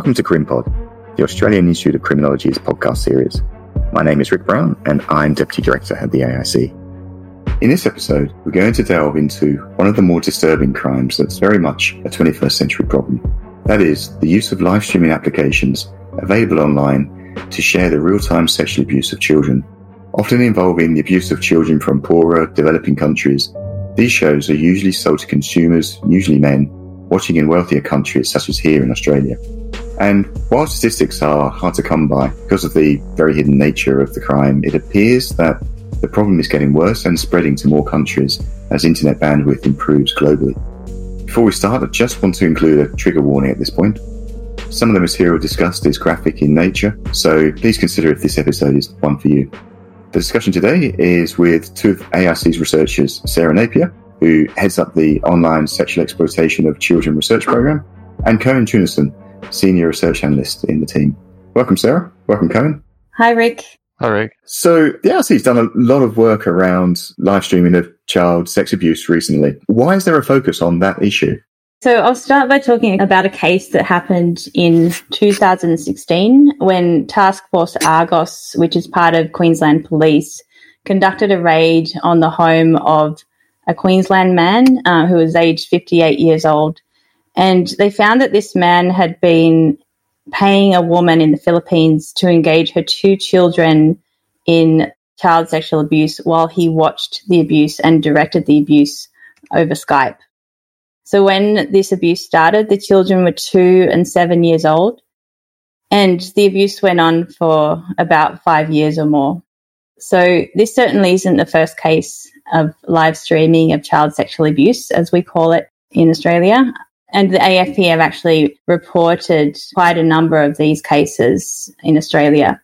Welcome to CrimPod, the Australian Institute of Criminology's podcast series. My name is Rick Brown, and I'm Deputy Director at the AIC. In this episode, we're going to delve into one of the more disturbing crimes that's very much a 21st century problem. That is, the use of live streaming applications available online to share the real time sexual abuse of children, often involving the abuse of children from poorer, developing countries. These shows are usually sold to consumers, usually men, watching in wealthier countries such as here in Australia. And while statistics are hard to come by because of the very hidden nature of the crime, it appears that the problem is getting worse and spreading to more countries as internet bandwidth improves globally. Before we start, I just want to include a trigger warning at this point. Some of the material discussed is graphic in nature, so please consider if this episode is one for you. The discussion today is with two of AIC's researchers, Sarah Napier, who heads up the online sexual exploitation of children research program, and Coen Teunissen, senior research analyst in the team. Welcome, Sarah. Welcome, Coen. Hi, Rick. Hi, Rick. So the AIC's done a lot of work around live streaming of child sex abuse recently. Why is there a focus on that issue? So I'll start by talking about a case that happened in 2016 when Task Force Argos, which is part of Queensland Police, conducted a raid on the home of a Queensland man uh, who was aged 58 years old. And they found that this man had been paying a woman in the Philippines to engage her two children in child sexual abuse while he watched the abuse and directed the abuse over Skype. So when this abuse started, the children were two and seven years old, and the abuse went on for about five years or more. So this certainly isn't the first case of live streaming of child sexual abuse, as we call it in Australia. And the AFP have actually reported quite a number of these cases in Australia.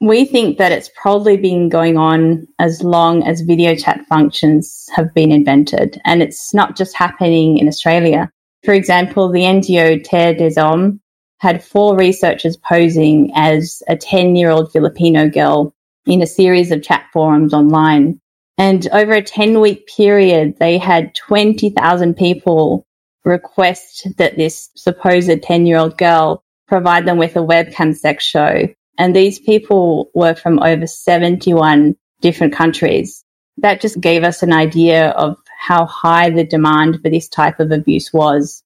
We think that it's probably been going on as long as video chat functions have been invented. And it's not just happening in Australia. For example, the NGO Terre des Hommes had four researchers posing as a 10 year old Filipino girl in a series of chat forums online. And over a 10 week period, they had 20,000 people request that this supposed 10 year old girl provide them with a webcam sex show. And these people were from over 71 different countries. That just gave us an idea of how high the demand for this type of abuse was.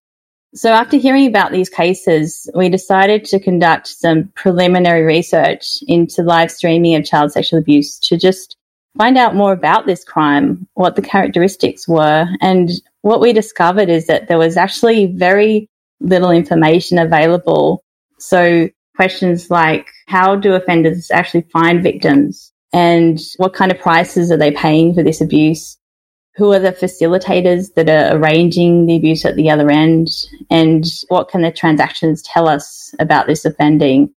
So after hearing about these cases, we decided to conduct some preliminary research into live streaming of child sexual abuse to just find out more about this crime, what the characteristics were, and what we discovered is that there was actually very little information available. So questions like how do offenders actually find victims and what kind of prices are they paying for this abuse? Who are the facilitators that are arranging the abuse at the other end? And what can the transactions tell us about this offending?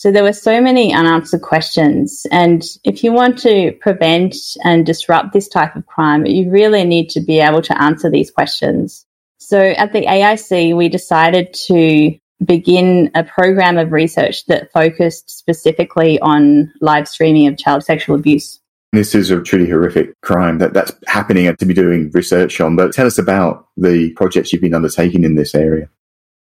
So there were so many unanswered questions. And if you want to prevent and disrupt this type of crime, you really need to be able to answer these questions. So at the AIC, we decided to begin a program of research that focused specifically on live streaming of child sexual abuse. This is a truly horrific crime that, that's happening and to be doing research on. But tell us about the projects you've been undertaking in this area.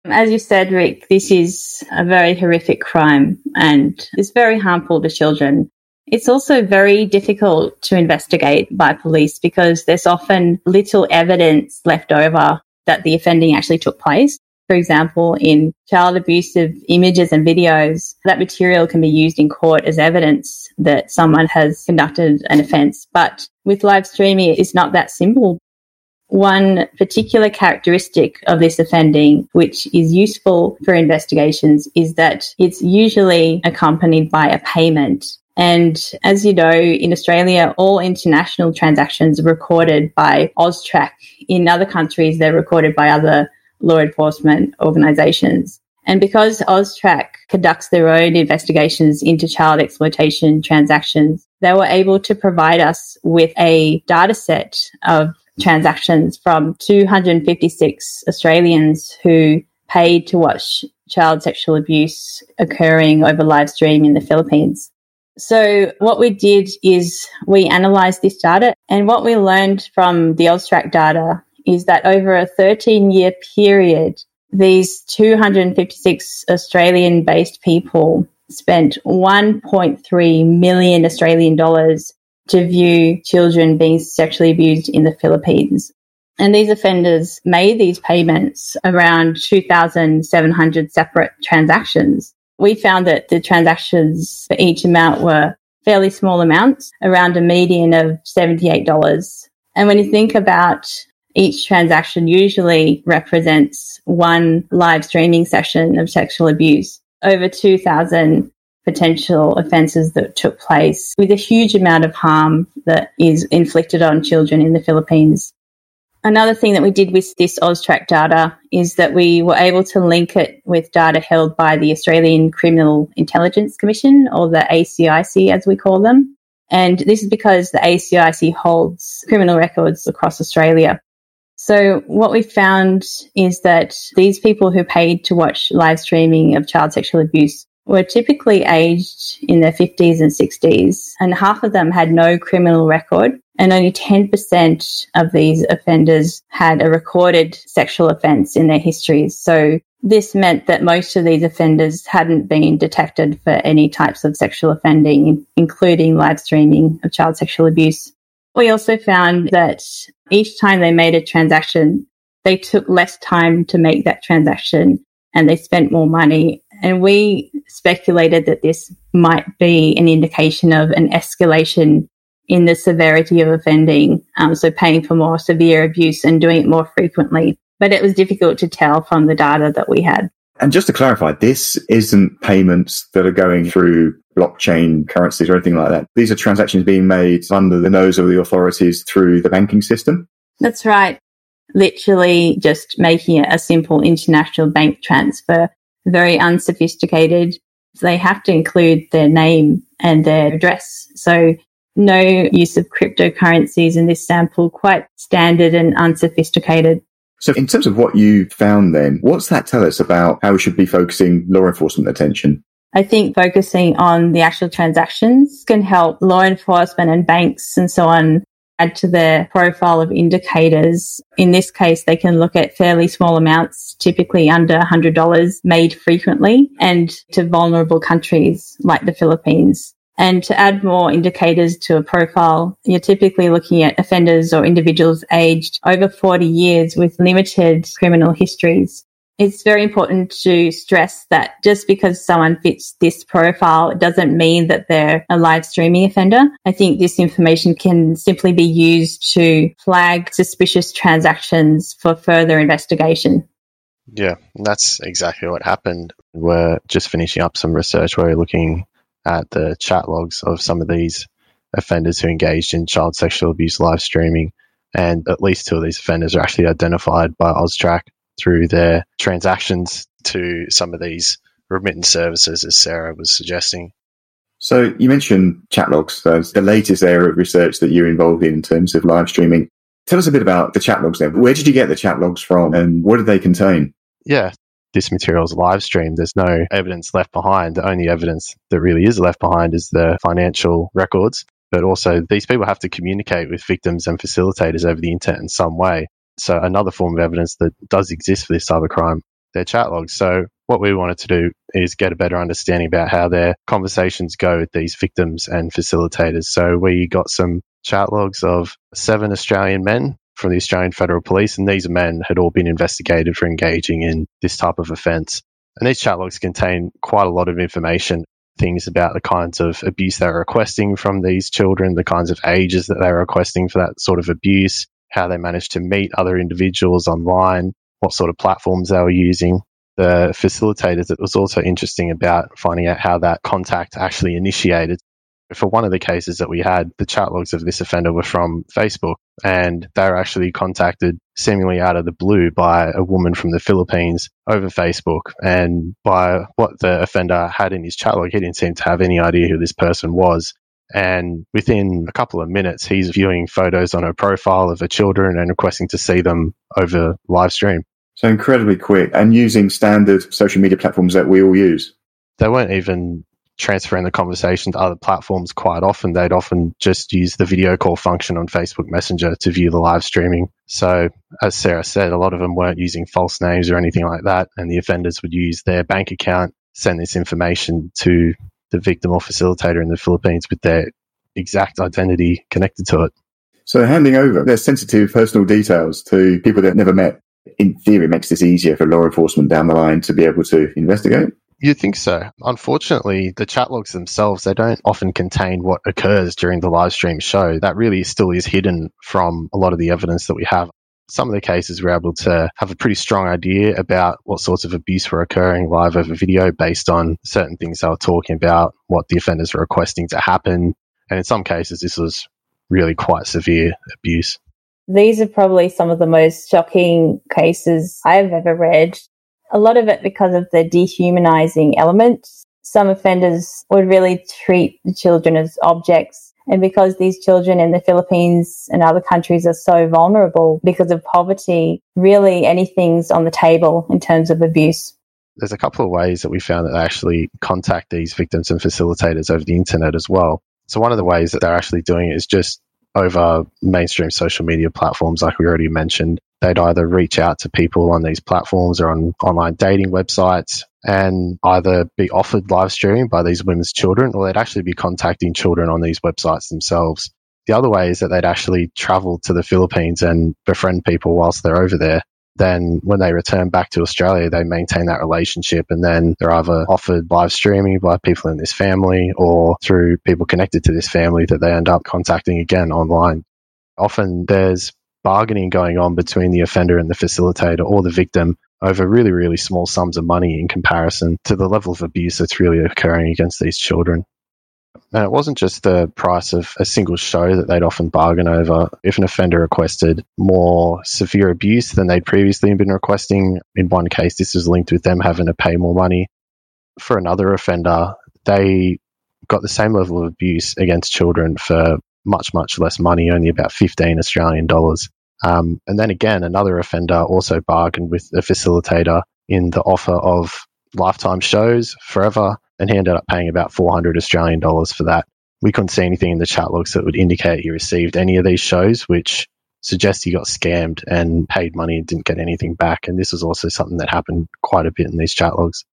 As you said, Rick, this is a very horrific crime and is very harmful to children. It's also very difficult to investigate by police because there's often little evidence left over that the offending actually took place. For example, in child abusive images and videos, that material can be used in court as evidence that someone has conducted an offence. But with live streaming, it's not that simple one particular characteristic of this offending, which is useful for investigations, is that it's usually accompanied by a payment. And as you know, in Australia, all international transactions are recorded by AUSTRAC. In other countries, they're recorded by other law enforcement organizations. And because AUSTRAC conducts their own investigations into child exploitation transactions, they were able to provide us with a data set of transactions from 256 Australians who paid to watch child sexual abuse occurring over live stream in the Philippines. So what we did is we analysed this data and what we learned from the AUSTRAC data is that over a 13 year period, these 256 Australian based people spent 1.3 million Australian dollars to view children being sexually abused in the Philippines. And these offenders made these payments around 2,700 separate transactions. We found that the transactions for each amount were fairly small amounts, around a median of $78. And when you think about each transaction usually represents one live streaming session of sexual abuse. Over 2,000 potential offences that took place with a huge amount of harm that is inflicted on children in the Philippines. Another thing that we did with this AUSTRAC data is that we were able to link it with data held by the Australian Criminal Intelligence Commission, or the ACIC as we call them. And this is because the ACIC holds criminal records across Australia. So what we found is that these people who paid to watch live streaming of child sexual abuse were typically aged in their 50s and 60s, and half of them had no criminal record, and only 10% of these offenders had a recorded sexual offence in their histories. So this meant that most of these offenders hadn't been detected for any types of sexual offending, including live streaming of child sexual abuse. We also found that each time they made a transaction, they took less time to make that transaction and they spent more money and we speculated that this might be an indication of an escalation in the severity of offending. Um, so paying for more severe abuse and doing it more frequently. But it was difficult to tell from the data that we had. And just to clarify, this isn't payments that are going through blockchain currencies or anything like that. These are transactions being made under the nose of the authorities through the banking system. That's right. Literally just making it a simple international bank transfer very unsophisticated. They have to include their name and their address. So no use of cryptocurrencies in this sample, quite standard and unsophisticated. So in terms of what you found then, what's that tell us about how we should be focusing law enforcement attention? I think focusing on the actual transactions can help law enforcement and banks and so on add to their profile of indicators. In this case, they can look at fairly small amounts, typically under $100 made frequently and to vulnerable countries like the Philippines. And to add more indicators to a profile, you're typically looking at offenders or individuals aged over 40 years with limited criminal histories it's very important to stress that just because someone fits this profile it doesn't mean that they're a live streaming offender. I think this information can simply be used to flag suspicious transactions for further investigation. Yeah, that's exactly what happened. We're just finishing up some research where we're looking at the chat logs of some of these offenders who engaged in child sexual abuse live streaming. And at least two of these offenders are actually identified by AUSTRAC through their transactions to some of these remittance services, as Sarah was suggesting. So you mentioned chat logs, as the latest area of research that you're involved in in terms of live streaming. Tell us a bit about the chat logs then. Where did you get the chat logs from and what do they contain? Yeah, this material is live streamed. There's no evidence left behind. The only evidence that really is left behind is the financial records. But also, these people have to communicate with victims and facilitators over the internet in some way. So another form of evidence that does exist for this cybercrime, their chat logs. So what we wanted to do is get a better understanding about how their conversations go with these victims and facilitators. So we got some chat logs of seven Australian men from the Australian Federal Police, and these men had all been investigated for engaging in this type of offence. And these chat logs contain quite a lot of information, things about the kinds of abuse they're requesting from these children, the kinds of ages that they're requesting for that sort of abuse, how they managed to meet other individuals online, what sort of platforms they were using. The facilitators, it was also interesting about finding out how that contact actually initiated. For one of the cases that we had, the chat logs of this offender were from Facebook, and they were actually contacted seemingly out of the blue by a woman from the Philippines over Facebook. And by what the offender had in his chat log, he didn't seem to have any idea who this person was. And within a couple of minutes, he's viewing photos on her profile of her children and requesting to see them over live stream. So incredibly quick and using standard social media platforms that we all use. They weren't even transferring the conversation to other platforms quite often. They'd often just use the video call function on Facebook Messenger to view the live streaming So, as Sarah said, a lot of them weren't using false names or anything like that, and the offenders would use their bank account, send this information to the victim or facilitator in the Philippines with their exact identity connected to it. So, handing over their sensitive personal details to people they've never met, in theory, makes this easier for law enforcement down the line to be able to investigate. You'd think so. Unfortunately, the chat logs themselves, they don't often contain what occurs during the live stream show. That really still is hidden from a lot of the evidence that we have. Some of the cases we're able to have a pretty strong idea about what sorts of abuse were occurring live over video based on certain things they were talking about, what the offenders were requesting to happen. And in some cases, this was really quite severe abuse. These are probably some of the most shocking cases I've ever read a lot of it because of the dehumanizing elements. Some offenders would really treat the children as objects. And because these children in the Philippines and other countries are so vulnerable because of poverty, really anything's on the table in terms of abuse. There's a couple of ways that we found that they actually contact these victims and facilitators over the internet as well. So one of the ways that they're actually doing it is just over mainstream social media platforms, like we already mentioned they'd either reach out to people on these platforms or on online dating websites and either be offered live streaming by these women's children or they'd actually be contacting children on these websites themselves. The other way is that they'd actually travel to the Philippines and befriend people whilst they're over there. Then when they return back to Australia, they maintain that relationship and then they're either offered live streaming by people in this family or through people connected to this family that they end up contacting again online. Often there's bargaining going on between the offender and the facilitator or the victim over really, really small sums of money in comparison to the level of abuse that's really occurring against these children. And it wasn't just the price of a single show that they'd often bargain over. If an offender requested more severe abuse than they'd previously been requesting, in one case, this was linked with them having to pay more money. For another offender, they got the same level of abuse against children for much, much less money, only about 15 Australian dollars. Um, and then again, another offender also bargained with the facilitator in the offer of lifetime shows forever, and he ended up paying about 400 Australian dollars for that. We couldn't see anything in the chat logs that would indicate he received any of these shows, which suggests he got scammed and paid money and didn't get anything back. And this was also something that happened quite a bit in these chat logs.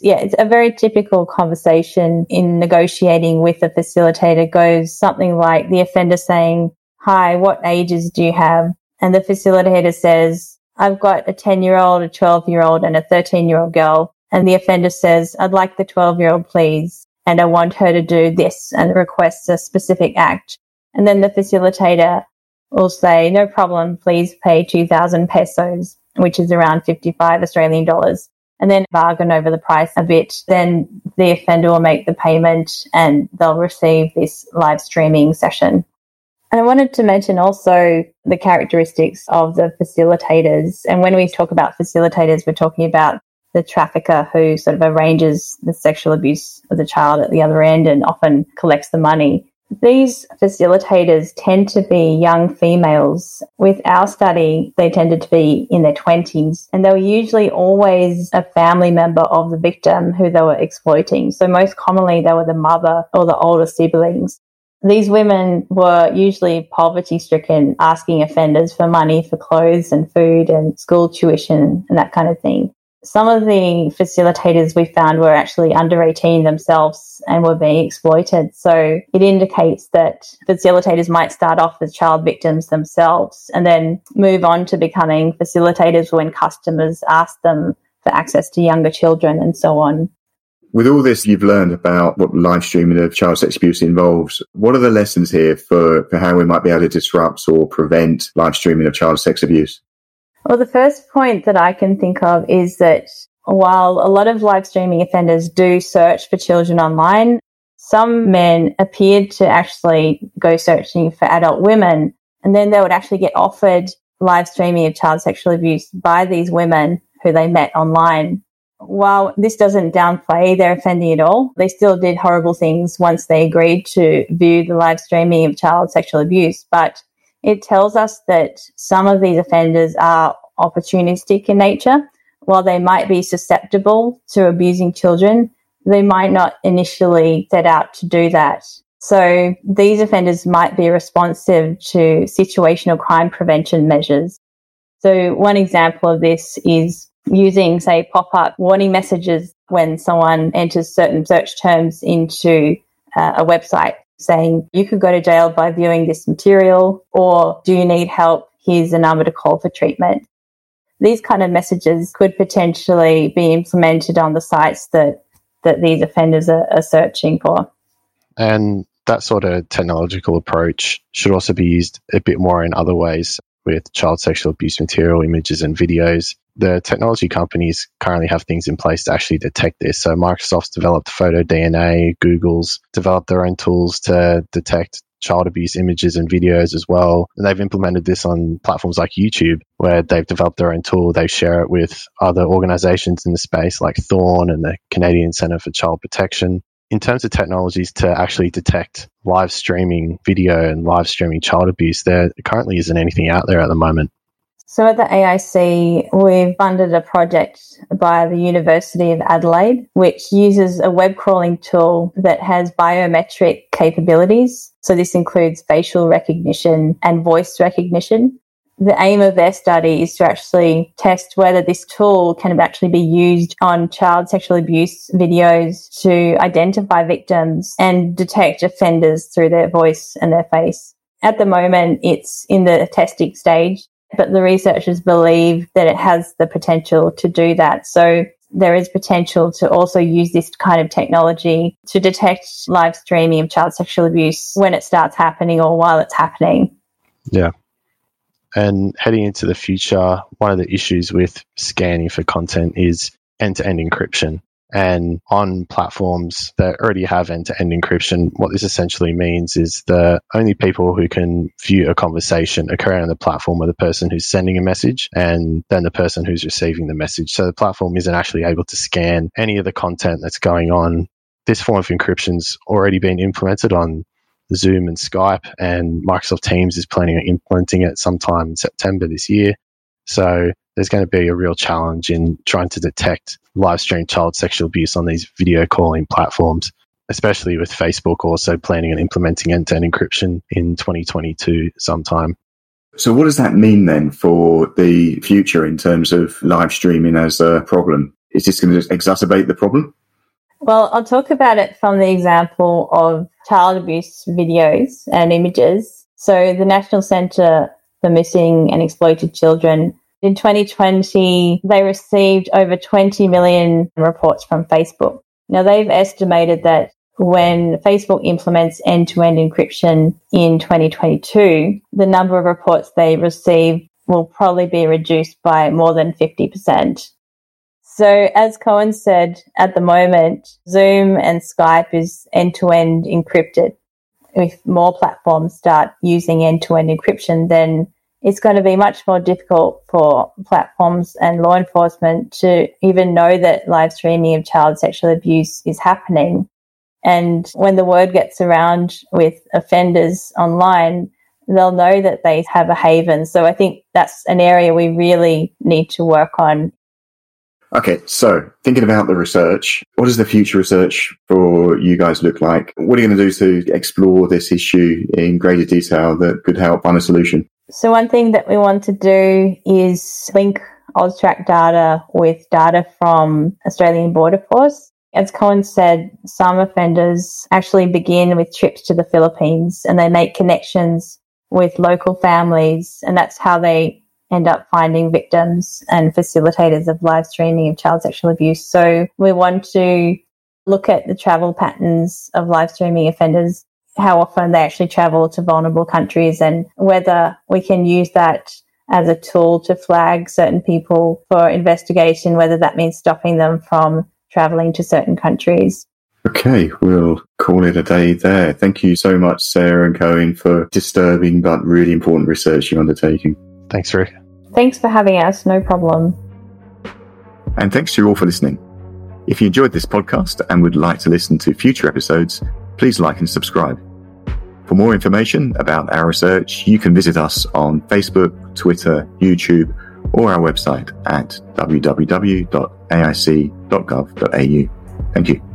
Yeah, it's a very typical conversation in negotiating with a facilitator goes something like the offender saying, Hi, what ages do you have? And the facilitator says, I've got a 10 year old, a 12 year old and a 13 year old girl. And the offender says, I'd like the 12 year old, please. And I want her to do this and requests a specific act. And then the facilitator will say, no problem, please pay 2000 pesos, which is around 55 Australian dollars and then bargain over the price a bit, then the offender will make the payment and they'll receive this live streaming session. And I wanted to mention also the characteristics of the facilitators. And when we talk about facilitators, we're talking about the trafficker who sort of arranges the sexual abuse of the child at the other end and often collects the money. These facilitators tend to be young females. With our study, they tended to be in their 20s, and they were usually always a family member of the victim who they were exploiting. So, most commonly, they were the mother or the older siblings. These women were usually poverty stricken, asking offenders for money for clothes and food and school tuition and that kind of thing. Some of the facilitators we found were actually under 18 themselves and were being exploited. So it indicates that facilitators might start off as child victims themselves and then move on to becoming facilitators when customers ask them for access to younger children and so on. With all this you've learned about what live streaming of child sex abuse involves, what are the lessons here for, for how we might be able to disrupt or prevent live streaming of child sex abuse? Well, the first point that I can think of is that while a lot of live streaming offenders do search for children online, some men appeared to actually go searching for adult women and then they would actually get offered live streaming of child sexual abuse by these women who they met online. While this doesn't downplay their offending at all, they still did horrible things once they agreed to view the live streaming of child sexual abuse. But it tells us that some of these offenders are opportunistic in nature. While they might be susceptible to abusing children, they might not initially set out to do that. So these offenders might be responsive to situational crime prevention measures. So one example of this is using, say, pop-up warning messages when someone enters certain search terms into uh, a website saying you could go to jail by viewing this material or do you need help? Here's a number to call for treatment. These kind of messages could potentially be implemented on the sites that, that these offenders are, are searching for. And that sort of technological approach should also be used a bit more in other ways with child sexual abuse material, images, and videos. The technology companies currently have things in place to actually detect this. So Microsoft's developed PhotoDNA, Google's developed their own tools to detect child abuse images and videos as well. And they've implemented this on platforms like YouTube, where they've developed their own tool. They share it with other organizations in the space like Thorn and the Canadian Center for Child Protection in terms of technologies to actually detect live streaming video and live streaming child abuse, there currently isn't anything out there at the moment. So at the AIC, we've funded a project by the University of Adelaide, which uses a web crawling tool that has biometric capabilities. So this includes facial recognition and voice recognition the aim of their study is to actually test whether this tool can actually be used on child sexual abuse videos to identify victims and detect offenders through their voice and their face. At the moment, it's in the testing stage, but the researchers believe that it has the potential to do that. So there is potential to also use this kind of technology to detect live streaming of child sexual abuse when it starts happening or while it's happening. Yeah. And heading into the future, one of the issues with scanning for content is end to end encryption. And on platforms that already have end to end encryption, what this essentially means is the only people who can view a conversation occurring on the platform are the person who's sending a message and then the person who's receiving the message. So the platform isn't actually able to scan any of the content that's going on. This form of encryption's already been implemented on Zoom and Skype, and Microsoft Teams is planning on implementing it sometime in September this year. So there's going to be a real challenge in trying to detect live stream child sexual abuse on these video calling platforms, especially with Facebook also planning and implementing end to end encryption in 2022 sometime. So, what does that mean then for the future in terms of live streaming as a problem? Is this going to exacerbate the problem? Well, I'll talk about it from the example of child abuse videos and images. So the National Centre for Missing and Exploited Children in 2020, they received over 20 million reports from Facebook. Now they've estimated that when Facebook implements end to end encryption in 2022, the number of reports they receive will probably be reduced by more than 50%. So as Coen said, at the moment, Zoom and Skype is end to end encrypted. If more platforms start using end to end encryption, then it's going to be much more difficult for platforms and law enforcement to even know that live streaming of child sexual abuse is happening. And when the word gets around with offenders online, they'll know that they have a haven. So I think that's an area we really need to work on Okay, so thinking about the research, what does the future research for you guys look like? What are you going to do to explore this issue in greater detail that could help find a solution? So one thing that we want to do is link AUSTRAC data with data from Australian Border Force. As Coen said, some offenders actually begin with trips to the Philippines and they make connections with local families and that's how they end up finding victims and facilitators of live streaming of child sexual abuse. So we want to look at the travel patterns of live streaming offenders, how often they actually travel to vulnerable countries and whether we can use that as a tool to flag certain people for investigation, whether that means stopping them from traveling to certain countries. Okay, we'll call it a day there. Thank you so much, Sarah and Coen, for disturbing but really important research you're undertaking. Thanks, Rick. Thanks for having us. No problem. And thanks to you all for listening. If you enjoyed this podcast and would like to listen to future episodes, please like and subscribe. For more information about our research, you can visit us on Facebook, Twitter, YouTube, or our website at www.aic.gov.au. Thank you.